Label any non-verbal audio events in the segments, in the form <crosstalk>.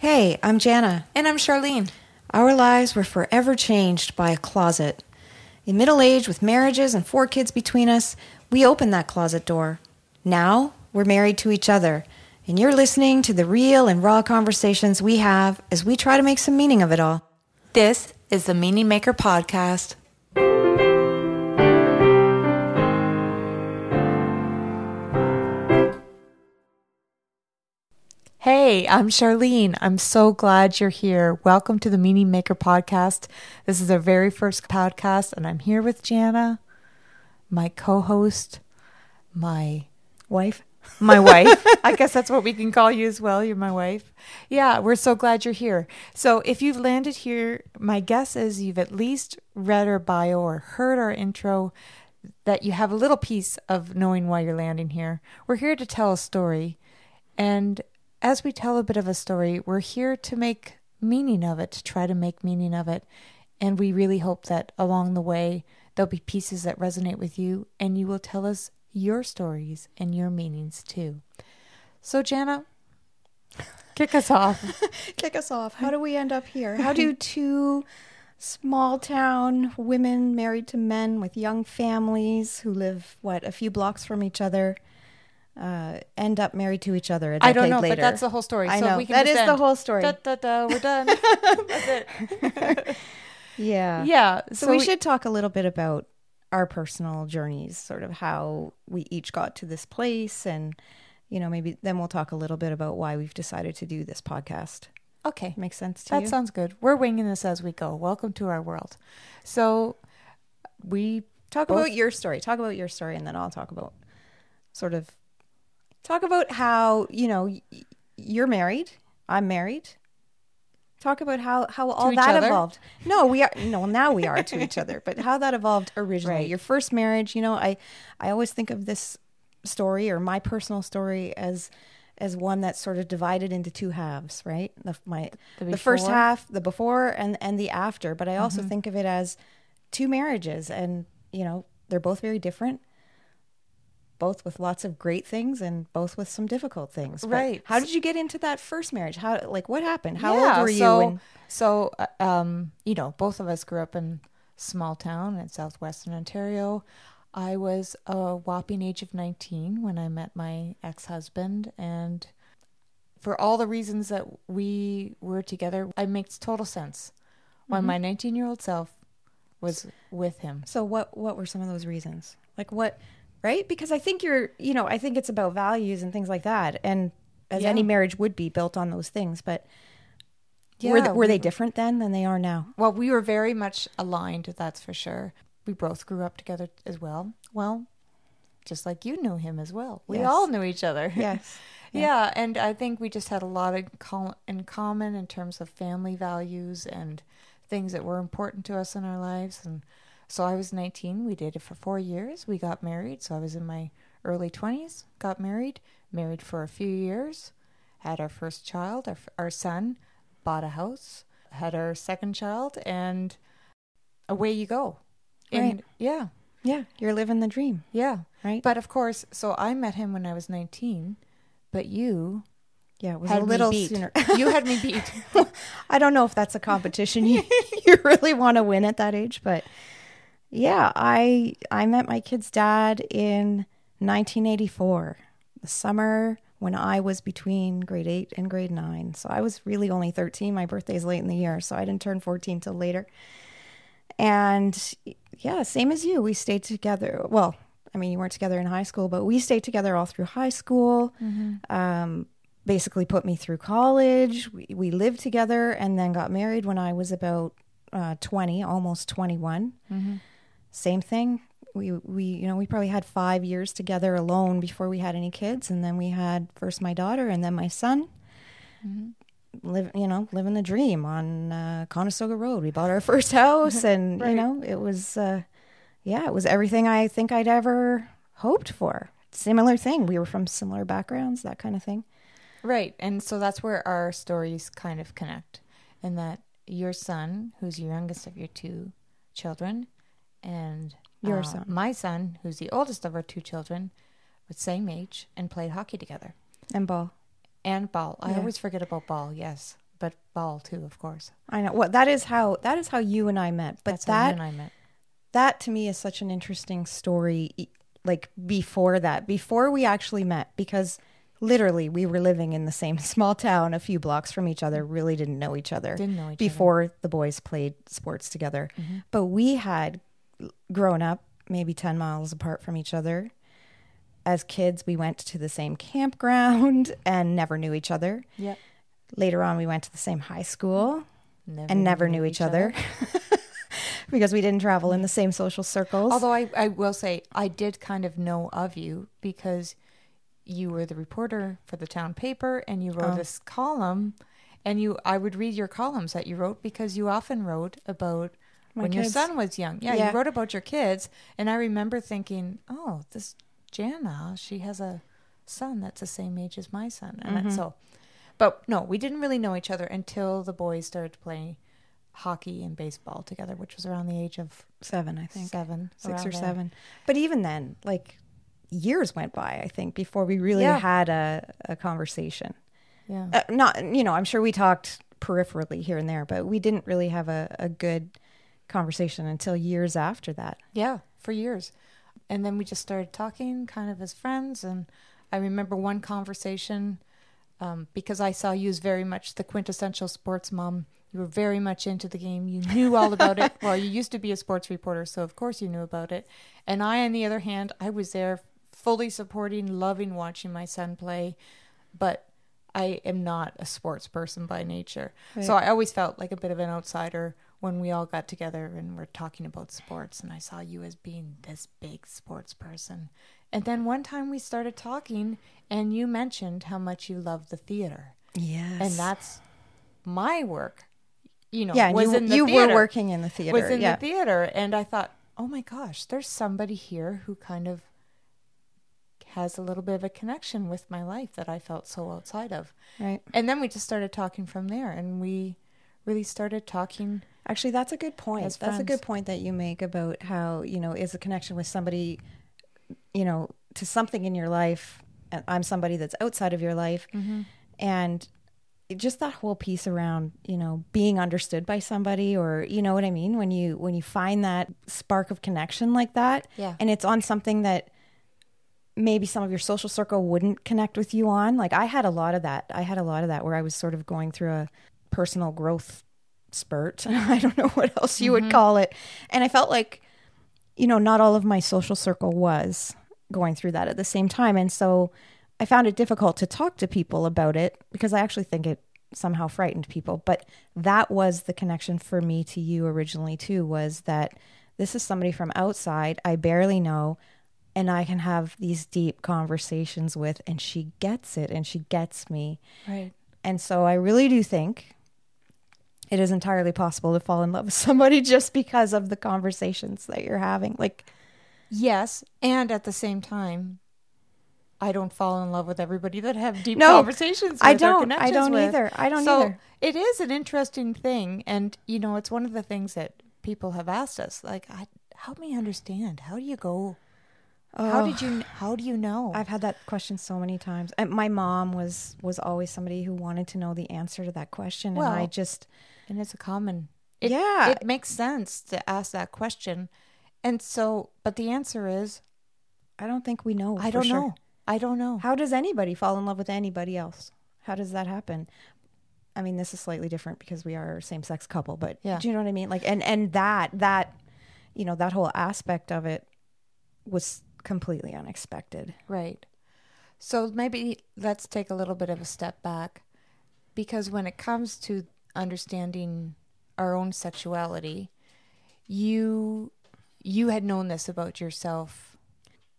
Hey, I'm Jana. And I'm Charlene. Our lives were forever changed by a closet. In middle age, with marriages and four kids between us, we opened that closet door. Now, we're married to each other, and you're listening to the real and raw conversations we have as we try to make some meaning of it all. This is the Meaning Maker Podcast. Hey, I'm Charlene. I'm so glad you're here. Welcome to the Meaning Maker Podcast. This is our very first podcast, and I'm here with Jana, my co host, my Wife? my wife. <laughs> I guess that's what we can call you as well. You're my wife. Yeah, we're so glad you're here. So, if you've landed here, my guess is you've at least read our bio or heard our intro, that you have a little piece of knowing why you're landing here. We're here to tell a story. And as we tell a bit of a story, we're here to make meaning of it, to try to make meaning of it. And we really hope that along the way, there'll be pieces that resonate with you, and you will tell us your stories and your meanings too. So, Jana, <laughs> kick us off. <laughs> Kick us off. How do we end up here? How do <laughs> two small town women married to men with young families who live, what, a few blocks from each other? Uh, end up married to each other a decade I don't know, later. but that's the whole story. I so know. we can That is the whole story. Da, da, da, we're done. <laughs> That's it. <laughs> yeah. Yeah. So, we, should talk a little bit about our personal journeys, sort of how we each got to this place, and you know, maybe then we'll talk a little bit about why we've decided to do this podcast. Okay. Makes sense to That you? sounds good. We're winging this as we go. Welcome to our world. So we talk both- about your story. Talk about your story, and then I'll talk about sort of talk about how you know you're married. I'm married. Talk about how how all that other? evolved. No, we are no now we are to each other, but how that evolved originally. Right. Your first marriage. You know, I I always think of this story or my personal story as as one that's sort of divided into two halves, right? The my The the, first half, the before and and the after, but I Mm-hmm. also think of it as two marriages and you know, they're both very different. Both with lots of great things and both with some difficult things. But Right. How did you get into that first marriage? How like what happened? How Yeah, old were you? So, when- so uh, um, you know, both of us grew up in small town in southwestern Ontario. I was a whopping age of 19 when I met my ex-husband and for all the reasons that we were together, it makes total sense. Mm-hmm. When my 19-year-old self was with him. So what what were some of those reasons? Like what right? Because I think you're you know, I think it's about values and things like that. And as Yeah. any marriage would be built on those things, but were, th- Yeah, were they different then than they are now? Well, we were very much aligned, that's for sure. We both grew up together as well. Well, just like you knew him as well. We Yes. all knew each other. <laughs> Yes. yeah. and I think we just had a lot in, in common in terms of family values and things that were important to us in our lives. And so I was 19. We dated for four years. We got married. So I was in my early 20s, got married, married for a few years, had our first child, our, our son, bought a house, had our second child, and away you go. And Right. yeah, Yeah, you're living the dream, yeah. right? But of course, so I met him when I was 19, but you yeah, it was had a little beat. sooner. <laughs> you had me <laughs> beat. I don't know if that's a competition you, <laughs> you really want to win at that age, but yeah, I I met my kid's dad in 1984, the summer when I was between grade 8 and grade 9. So I was really only 13. My birthday's late in the year, so I didn't turn 14 till later. And yeah, same as you, we stayed together. Well, I mean, you weren't together in high school, but we stayed together all through high school. Um, basically, put me through college. We, we lived together and then got married when I was about uh, 20, almost 21. Same thing. We, we, you know, we probably had five years together alone before we had any kids. And then we had first my daughter and then my son live you know living the dream on uh, Conestoga Road. We bought our <laughs> first house, <laughs> and Right. you know it was uh, yeah, it was everything I think I'd ever hoped for. Similar thing. We were from similar backgrounds, that kind of thing. right. And so that's where our stories kind of connect. And that your son, who's your youngest of your two children, and Your uh, son. my son, who's the oldest of our two children, was same age and played hockey together. And ball. And ball. I always forget about ball, yes. but ball too, of course. I know. Well, that is how that is how you and I met. But That's that and I met. that to me is such an interesting story like before that before we actually met because literally we were living in the same <laughs> small town a few blocks from each other really didn't know each other Didn't know each other. before the boys played sports together but we had grown up maybe 10 miles apart from each other. As kids we went to the same campground <laughs> and never knew each other. Yep. later on we went to the same high school Never and never knew each other, <laughs> because we didn't travel in the same social circles. Although I, I will say I did kind of know of you because you were the reporter for the town paper and you wrote Oh. this column. And you I would read your columns that you wrote because you often wrote about My when your son was young. Yeah, Yeah. you wrote about your kids and I remember thinking, "Oh, this Jana, she has a son that's the same age as my son." And Mm-hmm. so but no, we didn't really know each other until the boys started playing hockey and baseball together, which was around the age of seven i think 7, six or there. seven. But even then, like years went by, I think, before we really Yeah. had a, a conversation. Yeah. Uh, not, you know, I'm sure we talked peripherally here and there, but we didn't really have a, a good conversation until years after that. Yeah, for years. And then we just started talking kind of as friends. And I remember one conversation um, because I saw you as very much the quintessential sports mom. You were very much into the game. You knew all about it. <laughs> Well, you used to be a sports reporter, so of course you knew about it. And I, on the other hand, I was there fully supporting, loving watching my son play. But I am not a sports person by nature. So I always felt like a bit of an outsider when we all got together and were talking about sports and I saw you as being this big sports person. And then one time we started talking and you mentioned how much you love the theater. Yes. And that's my work. You know, yeah, was you, in the you theater. were working in the theater. was in yeah. the theater and I thought, "Oh my gosh, there's somebody here who kind of has a little bit of a connection with my life that I felt so outside of." right. And then we just started talking from there and we really started talking Actually, that's a good point. That's a good point that you make about how, you know, is a connection with somebody, you know, to something in your life. And I'm somebody that's outside of your life. Mm-hmm. And just that whole piece around, you know, being understood by somebody or, you know what I mean? When you, when you find that spark of connection like that Yeah. and it's on something that maybe some of your social circle wouldn't connect with you on. Like I had a lot of that. I had a lot of that where I was sort of going through a personal growth spurt. <laughs> I don't know what else you would mm-hmm. call it. And I felt like, you know, not all of my social circle was going through that at the same time. And so I found it difficult to talk to people about it because I actually think it somehow frightened people. But that was the connection for me to you originally, too, was that this is somebody from outside I barely know and I can have these deep conversations with, and she gets it and she gets me. Right. And so I really do think it is entirely possible to fall in love with somebody <laughs> just because of the conversations that you're having. Like, Yes, and at the same time, I don't fall in love with everybody that have deep No, conversations. With I don't. I don't with. either. I don't so either. it is an interesting thing, and you know, it's one of the things that people have asked us. Like, I, help me understand. How do you go? How did you? How do you know? Oh. I've had that question so many times. And my mom was was always somebody who wanted to know the answer to that question, and I just and it's a common. It, Yeah. it makes sense to ask that question, and so, but the answer is, I don't think we know. I don't sure. know. I don't know. How does anybody fall in love with anybody else? How does that happen? I mean, this is slightly different because we are a same sex couple, but Yeah. do you know what I mean? Like, and and that that you know that whole aspect of it was completely unexpected. Right. So maybe let's take a little bit of a step back because when it comes to understanding our own sexuality, you you had known this about yourself.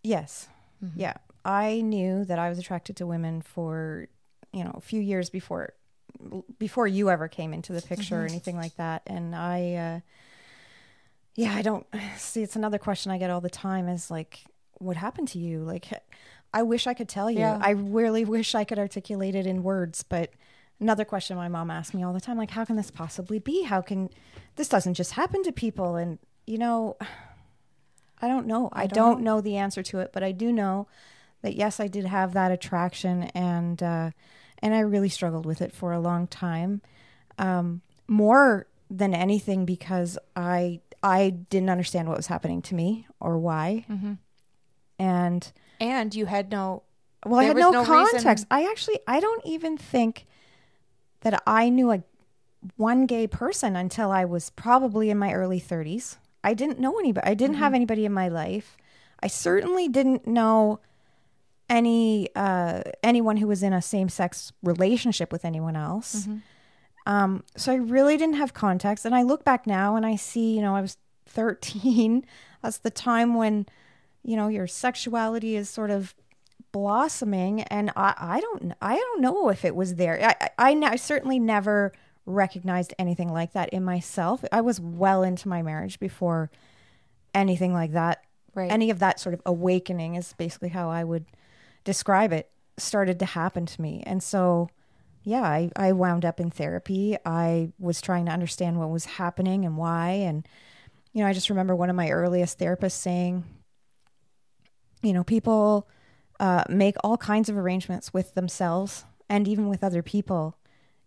Yes. Yeah. I knew that I was attracted to women for, you know, a few years before before you ever came into the picture or anything like that. And I uh yeah, I don't see it's another question I get all the time is like what happened to you? Like I wish I could tell you. Yeah. I really wish I could articulate it in words, but another question my mom asked me all the time like how can this possibly be? How can this doesn't just happen to people and you know I don't know. I, don't don't, know. the answer to it, but I do know that yes, I did have that attraction, and uh, and I really struggled with it for a long time. um, more than anything because I I didn't understand what was happening to me or why, Mm-hmm. and And you had no. well, I had no, no reason- context. I actually I don't even think that I knew a one gay person until I was probably in my early 30s. I didn't know anybody. I didn't Mm-hmm. have anybody in my life. I certainly didn't know any uh, anyone who was in a same sex relationship with anyone else. Mm-hmm. Um, so I really didn't have context. And I look back now and I see, you know, I was <laughs> 13. That's the time when, you know, your sexuality is sort of blossoming. And I, I don't, I don't know if it was there. I, I, I, certainly never recognized anything like that in myself. I was well into my marriage before anything like that. Right. Any of that sort of awakening is basically how I would describe it started to happen to me. And so, yeah, I, I wound up in therapy. I was trying to understand what was happening and why. And, you know, I just remember one of my earliest therapists saying, you know, people uh, make all kinds of arrangements with themselves and even with other people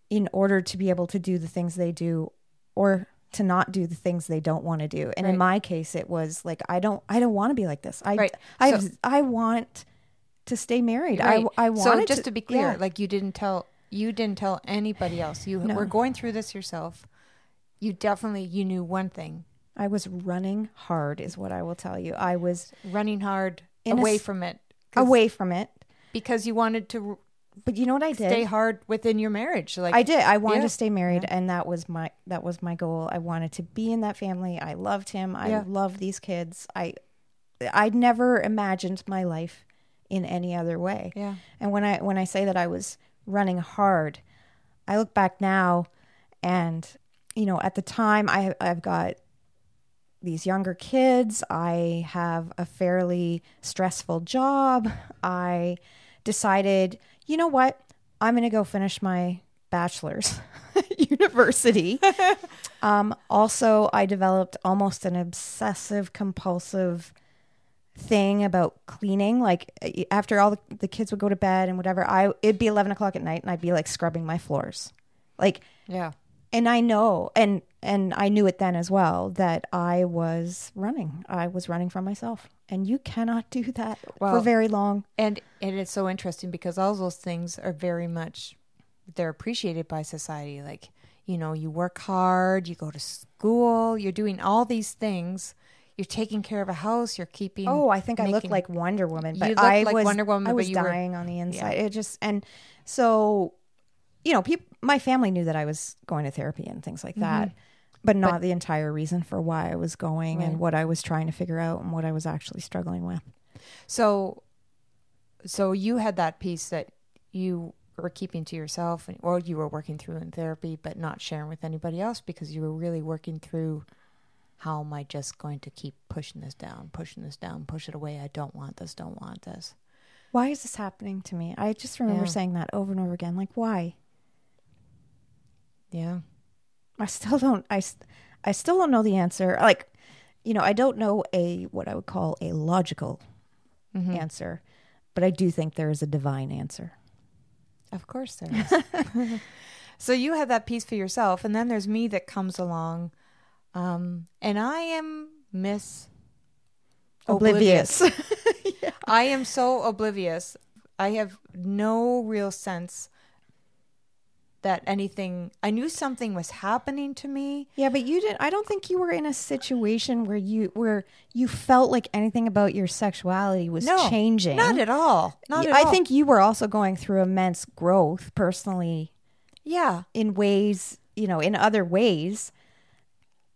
in order to be able to do the things they do or to not do the things they don't want to do. And in my case, it was like, I don't, I don't want to be like this. I, Right. I, So- I want to stay married. Right. I, I want so just to, be clear, yeah. like you didn't tell you didn't tell anybody else. You No. were going through this yourself. You definitely you knew one thing: I was running hard, is what I will tell you. I was running hard In a away from it, away from it. because you wanted to But you know what I did? stay hard within your marriage. Like I did. I wanted Yeah. to stay married, and that was my that was my goal. I wanted to be in that family. I loved him. I Yeah. loved these kids. I I'd never imagined my life in any other way. Yeah. And when I when I say that I was running hard, I look back now, and you know, at the time, I I've got these younger kids. I have a fairly stressful job. I decided, you know what? I'm going to go finish my bachelor's at <laughs> university. <laughs> um, also, I developed almost an obsessive compulsive thing about cleaning. Like after all the, the kids would go to bed and whatever, I it'd be 11 o'clock at night and I'd be like scrubbing my floors. Like yeah. And I know and and I knew it then as well that I was running. I was running from myself. And you cannot do that for very long. And and it's so interesting because all those things are very much they're appreciated by society. Like, you know, you work hard, you go to school, you're doing all these things. You're taking care of a house, you're keeping Oh, I think I looked making- like Wonder Woman, but I like was Wonder Woman, I but was you were- dying on the inside. It just and so you know, people my family knew that I was going to therapy and things like that. Mm-hmm. But not the entire reason for why I was going Right. and what I was trying to figure out and what I was actually struggling with. So, so you had that piece that you were keeping to yourself, and- or you were working through in therapy, but not sharing with anybody else because you were really working through. How am I just going to keep pushing this down, pushing this down, push it away? I don't want this, don't want this. Why is this happening to me? I just remember Yeah. saying that over and over again. Like, why? Yeah. I still don't. I, I still don't know the answer. Like, you know, I don't know a what I would call a logical Mm-hmm. answer, but I do think there is a divine answer. Of course there is. <laughs> so you have that piece for yourself, and then there's me that comes along, um, and I am Miss Oblivious. <laughs> I am so oblivious. I have no real sense that anything. I knew something was happening to me. yeah, but you didn't. I don't think you were in a situation where you where you felt like anything about your sexuality was No, changing. Not at all. Not at I all. think you were also going through immense growth personally Yeah. in ways, you know, in other ways,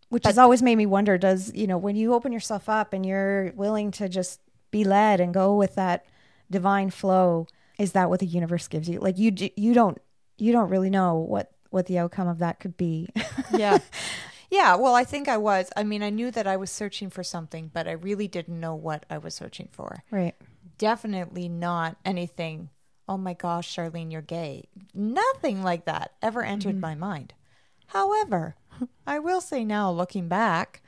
which has always made me wonder does, you know, when you open yourself up and you're willing to just be led and go with that divine flow, is that what the universe gives you? Like you you don't you don't really know what what the outcome of that could be. <laughs> Yeah. yeah. Well, I think I was. I mean, I knew that I was searching for something, but I really didn't know what I was searching for. right. Definitely not anything. Oh my gosh, Charlene, you're gay. Nothing like that ever entered my mind. However, I will say now, looking back,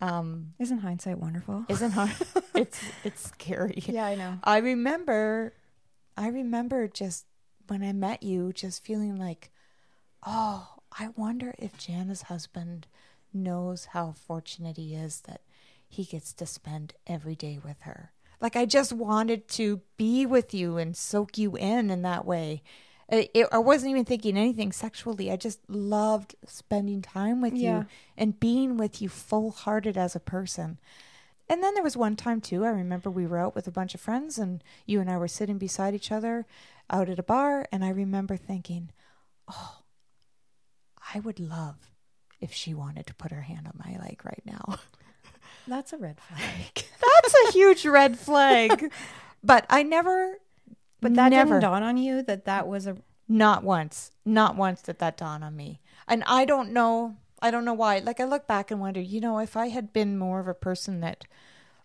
um, Isn't hindsight wonderful? isn't hard. <laughs> it's it's scary. Yeah, I know. I remember, I remember just when I met you, just feeling like, oh, I wonder if Jana's husband knows how fortunate he is that he gets to spend every day with her. Like I just wanted to be with you and soak you in in that way. It, it, I wasn't even thinking anything sexually. I just loved spending time with Yeah. you and being with you full hearted as a person. And then there was one time too, I remember we were out with a bunch of friends and you and I were sitting beside each other out at a bar. And I remember thinking, oh, I would love if she wanted to put her hand on my leg right now. <laughs> That's a red flag. <laughs> That's a huge red flag. <laughs> But I never, But that never, didn't dawn on you that that was a not once, not once did that dawn on me. And I don't know, I don't know why. Like I look back and wonder, you know, if I had been more of a person that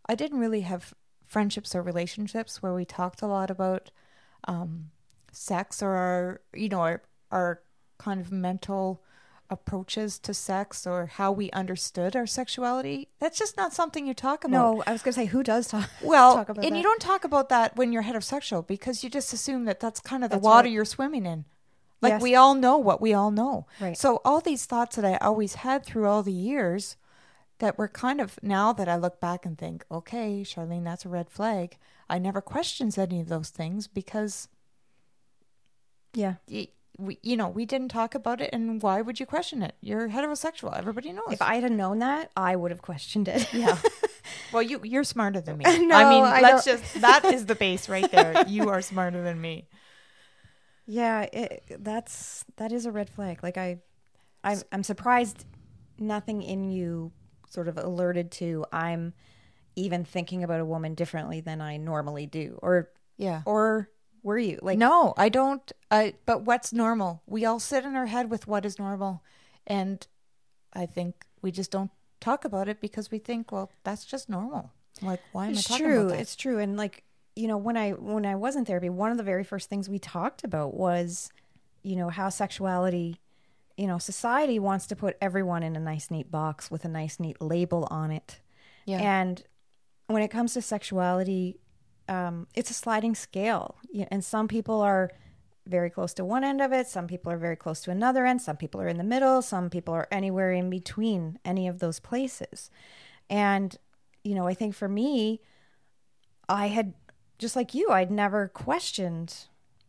I didn't really have friendships or relationships where we talked a lot about um, sex or our, you know, our, our kind of mental approaches to sex or how we understood our sexuality. That's just not something you talk about. no. I was gonna say who does talk. <laughs> Well, talk about and that? you don't talk about that when you're heterosexual because you just assume that that's kind of the That's water right. you're swimming in. Like Yes. we all know what we all know. Right. So all these thoughts that I always had through all the years that were kind of now that I look back and think, okay, Charlene, that's a red flag. I never questions any of those things because Yeah. y- we, you know, we didn't talk about it, and why would you question it? You're heterosexual. Everybody knows. If I had known that, I would have questioned it. Yeah. <laughs> Well, you you're smarter than me. <laughs> No, I mean, I let's don't- just that is the base <laughs> right there. You are smarter than me. Yeah, it, that's that is a red flag. Like I, I'm I'm surprised nothing in you sort of alerted to I'm even thinking about a woman differently than I normally do, or Yeah. or were you like no, I don't. I but what's normal? We all sit in our head with what is normal, and I think we just don't talk about it because we think, well, that's just normal. Like, why am It's I talking true. about that? It's true. And like, you know, when I when I was in therapy, one of the very first things we talked about was, you know, how sexuality, you know, society wants to put everyone in a nice neat box with a nice neat label on it. Yeah. And when it comes to sexuality, um, it's a sliding scale. And some people are very close to one end of it, some people are very close to another end, some people are in the middle, some people are anywhere in between any of those places. And, you know, I think for me, I had, just like you, I'd never questioned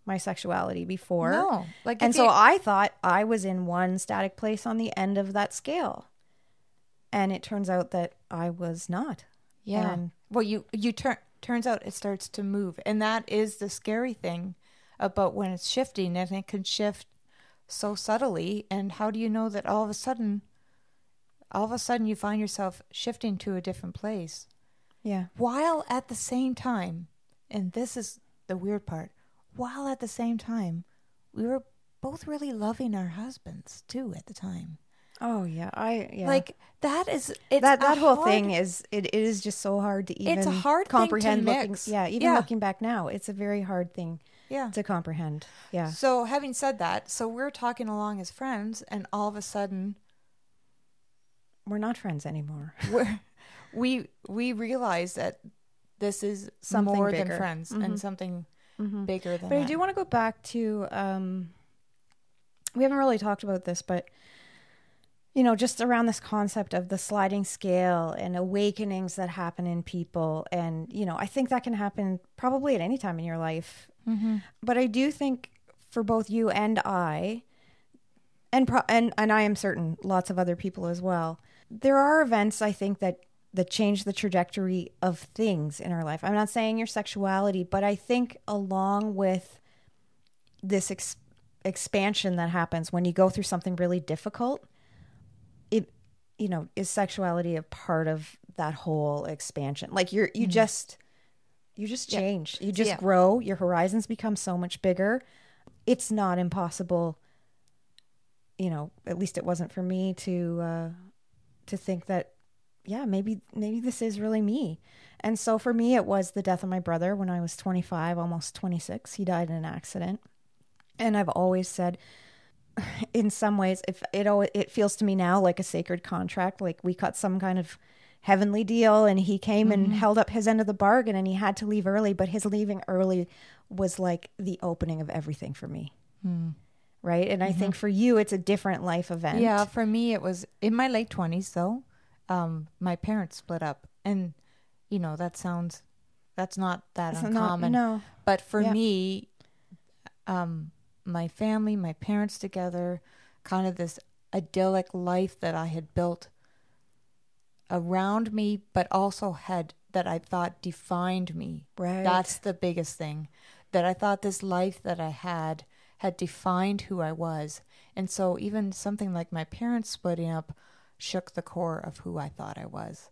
my sexuality before. no, like, And so you- I thought I was in one static place on the end of that scale. And it turns out that I was not. Yeah. And well, you you turn turns out it starts to move, and that is the scary thing about when it's shifting, and it can shift so subtly. And how do you know that all of a sudden, all of a sudden, you find yourself shifting to a different place, yeah. while at the same time, and this is the weird part, while at the same time, we were both really loving our husbands too at the time. Oh yeah. I yeah. Like that is it's that that whole hard- thing is it, it is just so hard to even It's a hard thing to comprehend looking mix. yeah, even Yeah. looking back now, it's a very hard thing Yeah. to comprehend. Yeah. So, having said that, so we're talking along as friends, and all of a sudden, We're not friends anymore. <laughs> we're, we we realize that this is Something more bigger. than friends Mhm. and something bigger than. But I do want to go back to um we haven't really talked about this, but you know, just around this concept of the sliding scale and awakenings that happen in people and you know, I think that can happen probably at any time in your life. Mm-hmm. But I do think for both you and I and pro- and and I am certain lots of other people as well. There are events I think that that change the trajectory of things in our life. I'm not saying your sexuality, but I think along with this ex- expansion that happens when you go through something really difficult, you know, is sexuality a part of that whole expansion? Like you're you just you just Yeah. change. You just Yeah. grow, your horizons become so much bigger. It's not impossible you know, at least it wasn't for me to uh to think that yeah, maybe maybe this is really me. And so for me it was the death of my brother when I was 25, almost 26. He died in an accident. And I've always said in some ways if it always, it feels to me now like a sacred contract, like we cut some kind of heavenly deal and he came and held up his end of the bargain and he had to leave early, but his leaving early was like the opening of everything for me. right? And I think for you, it's a different life event. Yeah, for me, it was in my late 20s, though. Um, my parents split up. And, you know, that sounds, that's not that It's not- uncommon. no. But for Yeah. me, um, my family, my parents together, kind of this idyllic life that I had built around me, but also had that I thought defined me. Right. That's the biggest thing. That I thought this life that I had had defined who I was. And so even something like my parents splitting up shook the core of who I thought I was.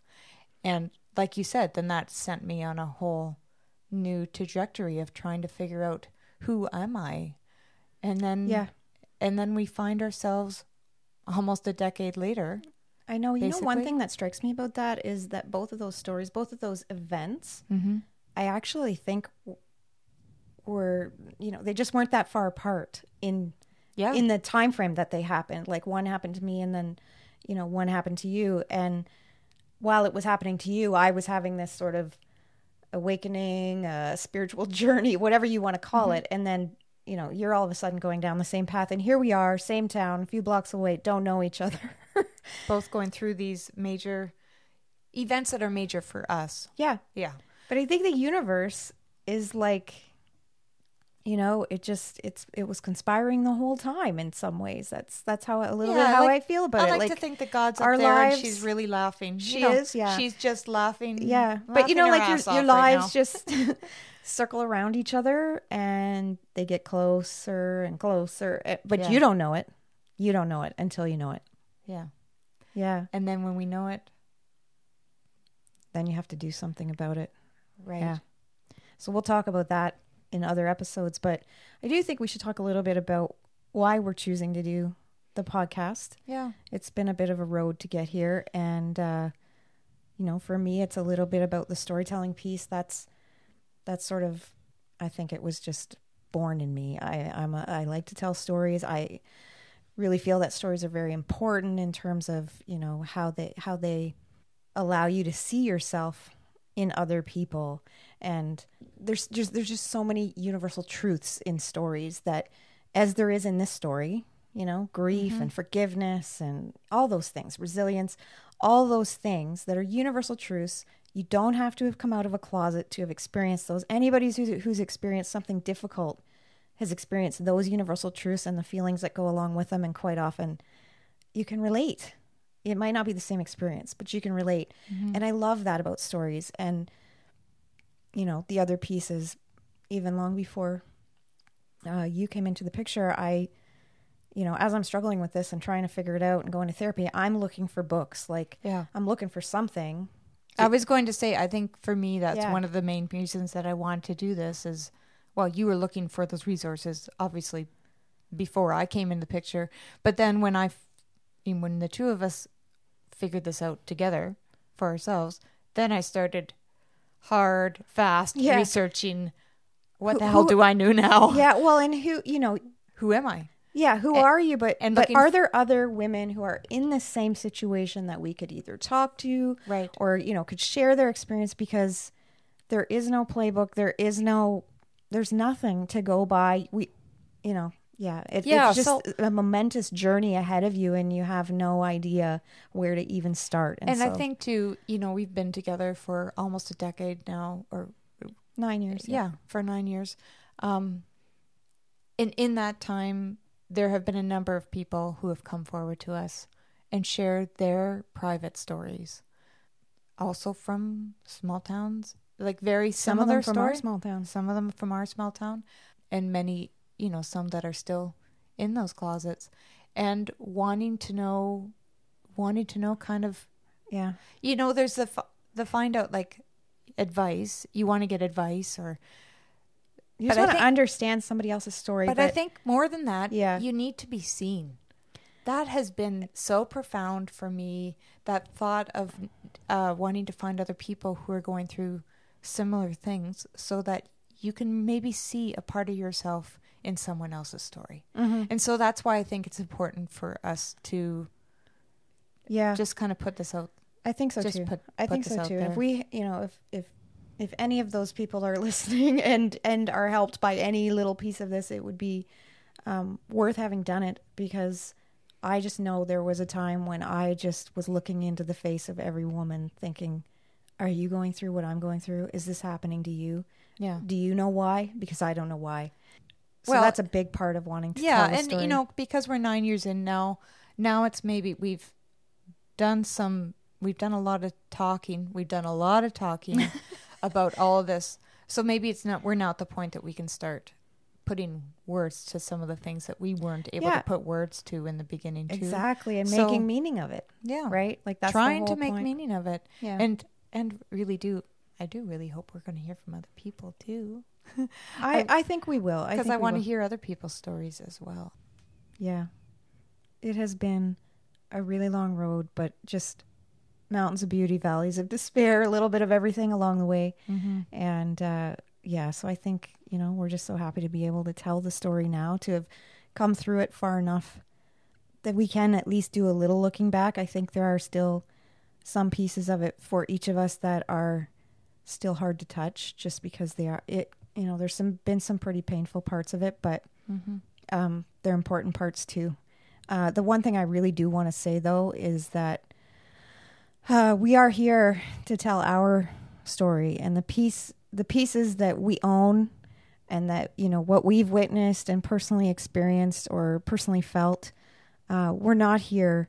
And like you said, then that sent me on a whole new trajectory of trying to figure out who am I? And then Yeah. and then we find ourselves almost a decade later. I know. You know, one thing that strikes me about that is that both of those stories, both of those events, Mm-hmm. I actually think were, you know, they just weren't that far apart in Yeah. in the time frame that they happened. Like one happened to me, and then, you know, one happened to you. And while it was happening to you, I was having this sort of awakening, uh, spiritual <laughs> journey, whatever you want to call it. And then, you know, you're all of a sudden going down the same path, and here we are, same town, a few blocks away, don't know each other. <laughs> both going through these major events that are major for us. yeah. Yeah. But I think the universe is like, you know, it just it's it was conspiring the whole time in some ways. That's that's how a little Yeah, bit I how like- I feel about it. I it. like, to think that God's up our there lives- and she's really laughing. She You know, is, yeah. She's just laughing. yeah, but you know, like your your off right lives just <laughs> <laughs> circle around each other and they get closer and closer. eh, But Yeah. you don't know it. You don't know it until you know it. Yeah. Yeah. And then when we know it, Then you have to do something about it. right. Yeah. So we'll talk about that in other episodes, but I do think we should talk a little bit about why we're choosing to do the podcast. Yeah. It's been a bit of a road to get here and uh you know, for me it's a little bit about the storytelling piece. That's that's sort of I think it was just born in me. I I'm a, I like to tell stories. I really feel that stories are very important in terms of, you know, how they how they allow you to see yourself in other people. And there's just there's just so many universal truths in stories that as there is in this story you know grief mm-hmm. and forgiveness and all those things resilience all those things that are universal truths you don't have to have come out of a closet to have experienced those. Anybody who's, who's experienced something difficult has experienced those universal truths and the feelings that go along with them and quite often you can relate it might not be the same experience but you can relate and i love that about stories and you know the other pieces even long before uh, you came into the picture i you know as i'm struggling with this and trying to figure it out and going to therapy i'm looking for books like Yeah. i'm looking for something I was going to say, I think for me, that's Yeah. one of the main reasons that I wanted to do this is, well, you were looking for those resources, obviously, before I came in the picture. But then when I, f- when the two of us figured this out together for ourselves, then I started hard, fast Yeah. researching what Who- the hell who- do I know now? <laughs> yeah well and who you know Who am I? Yeah, who A- are you? But and but are there other women who are in the same situation that we could either talk to, Right. or you know, could share their experience? Because there is no playbook, there is no, there's nothing to go by. We, you know, yeah, it, Yeah, it's just so- a momentous journey ahead of you, and you have no idea where to even start. And I so- think too, you know, we've been together for almost a decade now, or nine years. yeah, for nine years. Um, and in that time, there have been a number of people who have come forward to us and shared their private stories, also from small towns, like very some of similar them from our stories. small towns. Some of them from our small town, and many, you know, some that are still in those closets, and wanting to know, wanting to know, kind of Yeah, you know there's the f- the find out like advice you want to get advice or you just want to understand somebody else's story. but, i think more than that Yeah. you need to be seen that has been so profound for me that thought of uh, wanting to find other people who are going through similar things so that you can maybe see a part of yourself in someone else's story Mhm. and so that's why i think it's important for us to yeah, just kind of put this out I think so just too. put- I put think so too. there. If we, you know, if if if any of those people are <laughs> listening and and are helped by any little piece of this, it would be um, worth having done it because I just know there was a time when I just was looking into the face of every woman thinking, Are you going through what I'm going through? Is this happening to you? Yeah. Do you know why? Because I don't know why. So Well, that's a big part of wanting to yeah and story. you know because we're nine years in now now it's maybe we've done some we've done a lot of talking we've done a lot of talking <laughs> about all of this so maybe it's not we're now at the point that we can start putting words to some of the things that we weren't able Yeah. to put words to in the beginning too exactly, and So- making meaning of it, yeah right? Like that's the trying to make point. meaning of it Yeah. and and really do i do really hope we're going to hear from other people too I, I think we will. Because think i, want to hear other people's stories as well Yeah. It has been a really long road, but just mountains of beauty, valleys of <laughs> despair, a little bit of everything along the way. mm-hmm. And uh, yeah, so I think, you know, we're just so happy to be able to tell the story now, to have come through it far enough that we can at least do a little looking back. I think there are still some pieces of it for each of us that are still hard to touch just because they are it you know there's some been some pretty painful parts of it but Mm-hmm. um, they're important parts too. Uh, the one thing I really do want to say though is that uh, we are here to tell our story and the piece, the pieces that we own, and that you know what we've witnessed and personally experienced or personally felt. Uh, we're not here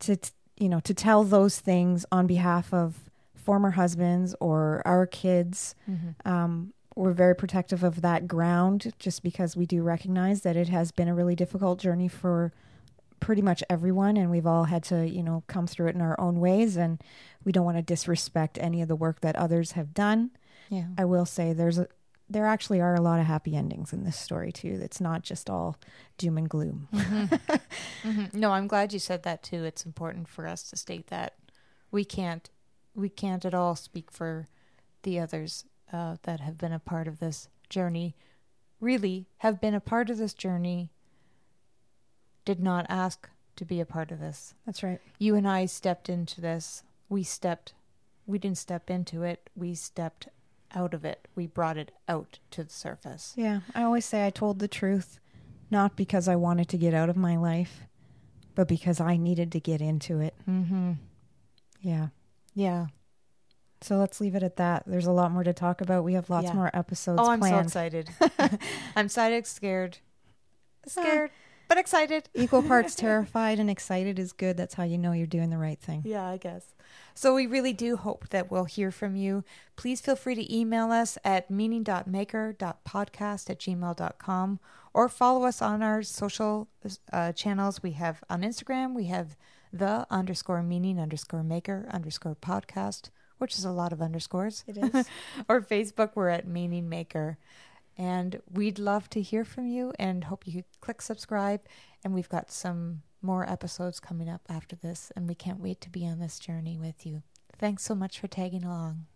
to t- you know to tell those things on behalf of former husbands or our kids Mm-hmm. um, we're very protective of that ground just because we do recognize that it has been a really difficult journey for pretty much everyone and we've all had to you know come through it in our own ways and we don't want to disrespect any of the work that others have done. Yeah. I will say there's a there actually are a lot of happy endings in this story too. It's not just all doom and gloom. Hmm <laughs> No, I'm glad you said that too. It's important for us to state that we can't we can't at all speak for the others uh, that have been a part of this journey. Really, have been a part of this journey. Did not ask to be a part of this. that's right You and I stepped into this. We stepped. We didn't step into it. We stepped out of it. We brought it out to the surface. yeah i always say i told the truth not because i wanted to get out of my life but because i needed to get into it Mm-hmm. yeah Yeah. So let's leave it at that. There's a lot more to talk about. We have lots Yeah. more episodes Oh, I'm so planned. excited. <laughs> I'm excited, scared. Scared, but excited. <laughs> Equal parts <laughs> terrified and excited is good. That's how you know you're doing the right thing. Yeah, I guess. So we really do hope that we'll hear from you. Please feel free to email us at meaning.maker.podcast at gmail.com or follow us on our social uh, channels. We have on Instagram, we have the underscore meaning underscore maker underscore podcast, which is a lot of underscores. It is. <laughs> or Facebook, we're at Meaning Maker. And we'd love to hear from you and hope you click subscribe. And we've got some more episodes coming up after this, and we can't wait to be on this journey with you. Thanks so much for tagging along.